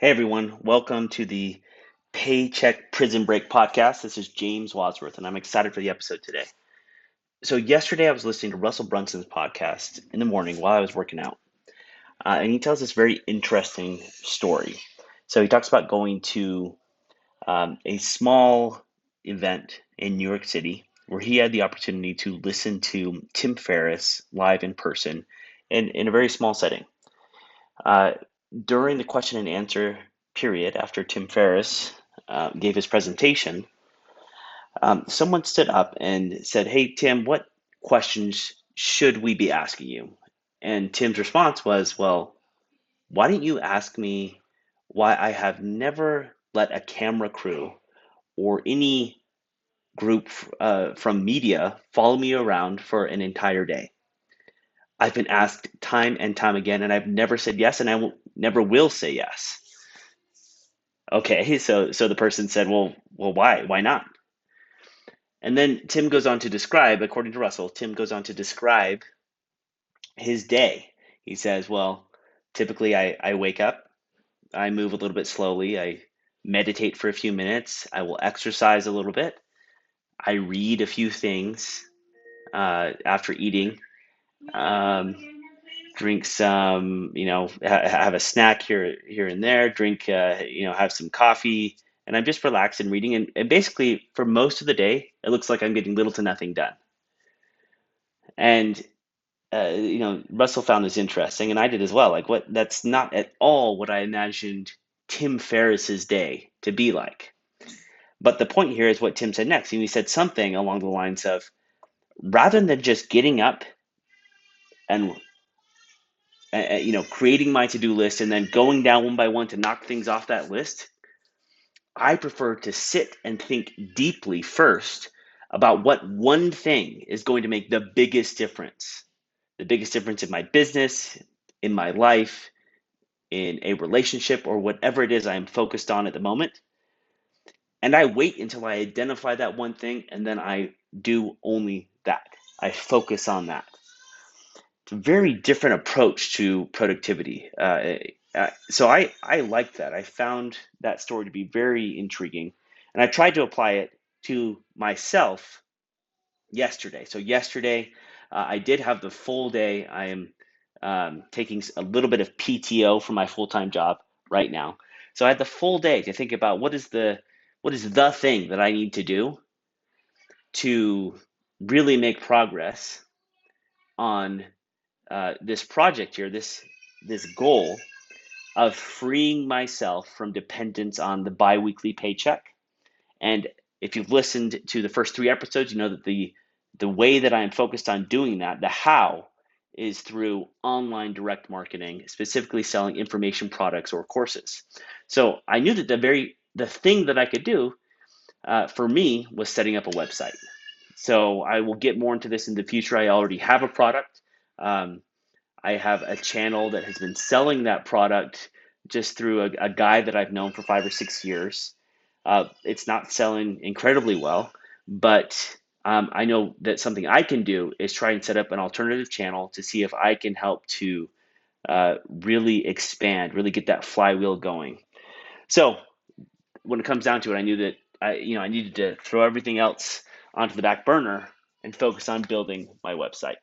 Hey everyone, welcome to the Paycheck Prison Break podcast. This is James Wadsworth, and I'm excited for the episode today. So, yesterday I was listening to Russell Brunson's podcast in the morning while I was working out, uh, and he tells this very interesting story. So, he talks about going to um, a small event in New York City where he had the opportunity to listen to Tim Ferriss live in person in, in a very small setting. Uh, during the question and answer period, after Tim Ferriss uh, gave his presentation, um, someone stood up and said, Hey, Tim, what questions should we be asking you? And Tim's response was, Well, why don't you ask me why I have never let a camera crew or any group uh, from media follow me around for an entire day? I've been asked time and time again, and I've never said yes, and I will, never will say yes. Okay, so so the person said, "Well, well, why? Why not?" And then Tim goes on to describe, according to Russell, Tim goes on to describe his day. He says, "Well, typically I, I wake up, I move a little bit slowly, I meditate for a few minutes, I will exercise a little bit, I read a few things uh, after eating." um, drink some, you know, ha- have a snack here here and there, drink, uh, you know, have some coffee, and I'm just relaxed and reading. And, and basically, for most of the day, it looks like I'm getting little to nothing done. And uh, you know, Russell found this interesting, and I did as well. Like, what? That's not at all what I imagined Tim Ferriss's day to be like. But the point here is what Tim said next. And he said something along the lines of, rather than just getting up and uh, you know creating my to-do list and then going down one by one to knock things off that list i prefer to sit and think deeply first about what one thing is going to make the biggest difference. The biggest difference in my business in my life in a relationship or whatever it is i'm focused on at the moment. And i wait until i identify that one thing and then i do only that. I focus on that very different approach to productivity. Uh, uh, so I, I like that. I found that story to be very intriguing. And I tried to apply it to myself yesterday. So, yesterday, uh, I did have the full day. I am um, taking a little bit of PTO for my full time job right now. So, I had the full day to think about what is the what is the thing that I need to do to really make progress on uh, this project here, this this goal of freeing myself from dependence on the biweekly paycheck. And if you've listened to the first three episodes, you know that the the way that I am focused on doing that, the how, is through online direct marketing, specifically selling information products or courses. So I knew that the very the thing that I could do uh, for me was setting up a website. So I will get more into this in the future. I already have a product. Um, I have a channel that has been selling that product just through a, a guy that I've known for five or six years. Uh, it's not selling incredibly well, but um, I know that something I can do is try and set up an alternative channel to see if I can help to uh, really expand, really get that flywheel going. So when it comes down to it, I knew that I, you know, I needed to throw everything else onto the back burner and focus on building my website.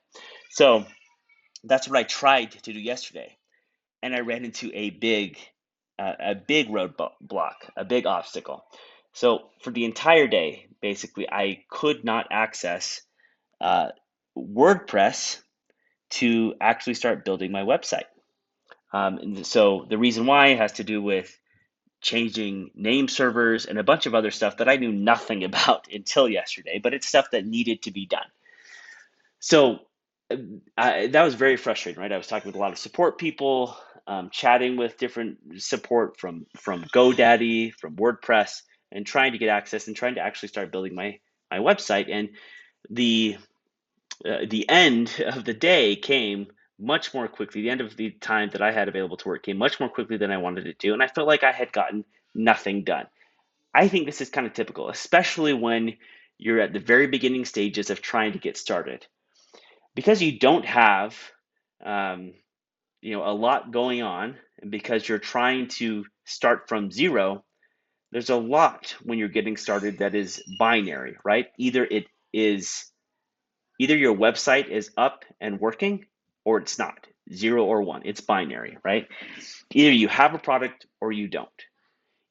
So that's what I tried to do yesterday, and I ran into a big, uh, a big roadblock, a big obstacle. So for the entire day, basically, I could not access uh, WordPress to actually start building my website. Um, so the reason why has to do with changing name servers and a bunch of other stuff that I knew nothing about until yesterday, but it's stuff that needed to be done. So I, that was very frustrating, right? I was talking with a lot of support people, um, chatting with different support from from GoDaddy, from WordPress, and trying to get access and trying to actually start building my my website. And the uh, the end of the day came much more quickly. The end of the time that I had available to work came much more quickly than I wanted it to, and I felt like I had gotten nothing done. I think this is kind of typical, especially when you're at the very beginning stages of trying to get started because you don't have um, you know a lot going on and because you're trying to start from zero, there's a lot when you're getting started that is binary, right? Either it is either your website is up and working or it's not, zero or one. It's binary, right? Either you have a product or you don't.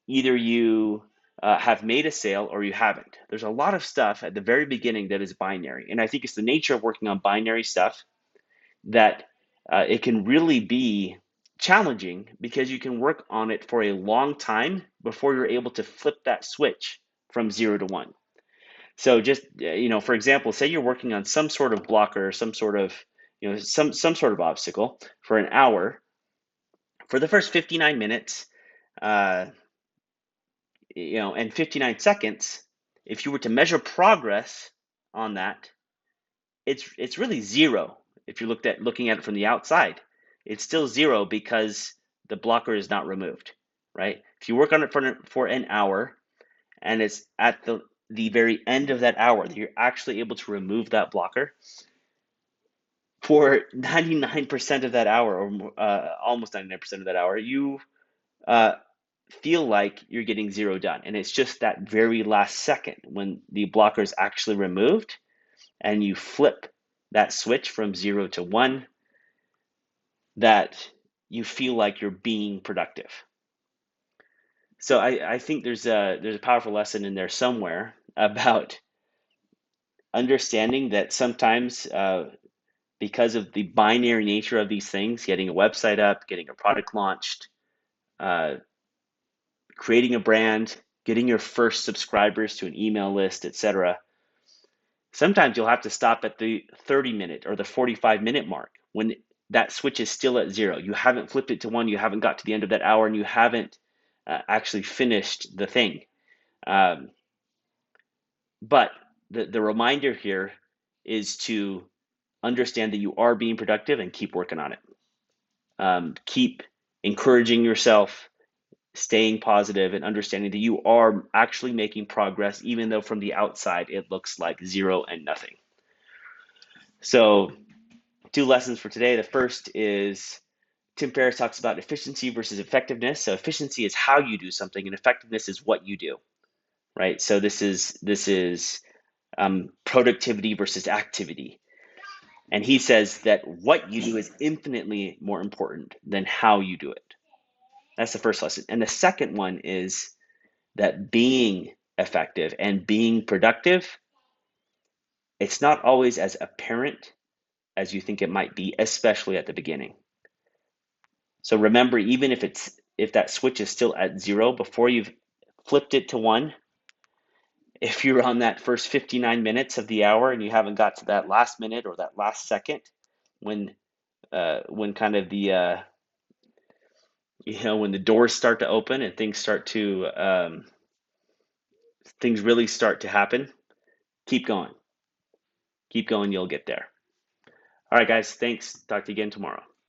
Either you uh, have made a sale or you haven't. There's a lot of stuff at the very beginning that is binary. And I think it's the nature of working on binary stuff that uh, it can really be challenging because you can work on it for a long time before you're able to flip that switch from zero to one. So just uh, you know, for example, say you're working on some sort of blocker, some sort of you know some some sort of obstacle for an hour. For the first 59 minutes, uh, you know, and 59 seconds, if you were to measure progress on that, it's it's really zero. If you looked at looking at it from the outside, it's still zero because the blocker is not removed, right? If you work on it for for an hour, and it's at the the very end of that hour that you're actually able to remove that blocker, for 99% of that hour, or uh, almost 99% of that hour, you uh, feel like you're getting zero done. And it's just that very last second when the blocker is actually removed and you flip that switch from zero to one that you feel like you're being productive. So I, I think there's a there's a powerful lesson in there somewhere about understanding that sometimes uh, because of the binary nature of these things, getting a website up, getting a product launched, uh, creating a brand, getting your first subscribers to an email list, etc. Sometimes you'll have to stop at the 30 minute or the 45 minute mark when that switch is still at zero. You haven't flipped it to one, you haven't got to the end of that hour, and you haven't uh, actually finished the thing. Um, but the, the reminder here is to understand that you are being productive and keep working on it. Um, keep encouraging yourself, staying positive, and understanding that you are actually making progress, even though from the outside it looks like zero and nothing. So, two lessons for today. The first is Tim Ferriss talks about efficiency versus effectiveness. So, efficiency is how you do something, and effectiveness is what you do, right? So, this is this is um, productivity versus activity. And he says that what you do is infinitely more important than how you do it. That's the first lesson. And the second one is that being effective and being productive, it's not always as apparent as you think it might be, especially at the beginning. So remember, even if it's if that switch is still at zero before you've flipped it to one, if you're on that first 59 minutes of the hour and you haven't got to that last minute or that last second when uh, when kind of the uh, you know when the doors start to open and things start to um, things really start to happen keep going. Keep going you'll get there. All right guys thanks. Talk to you again tomorrow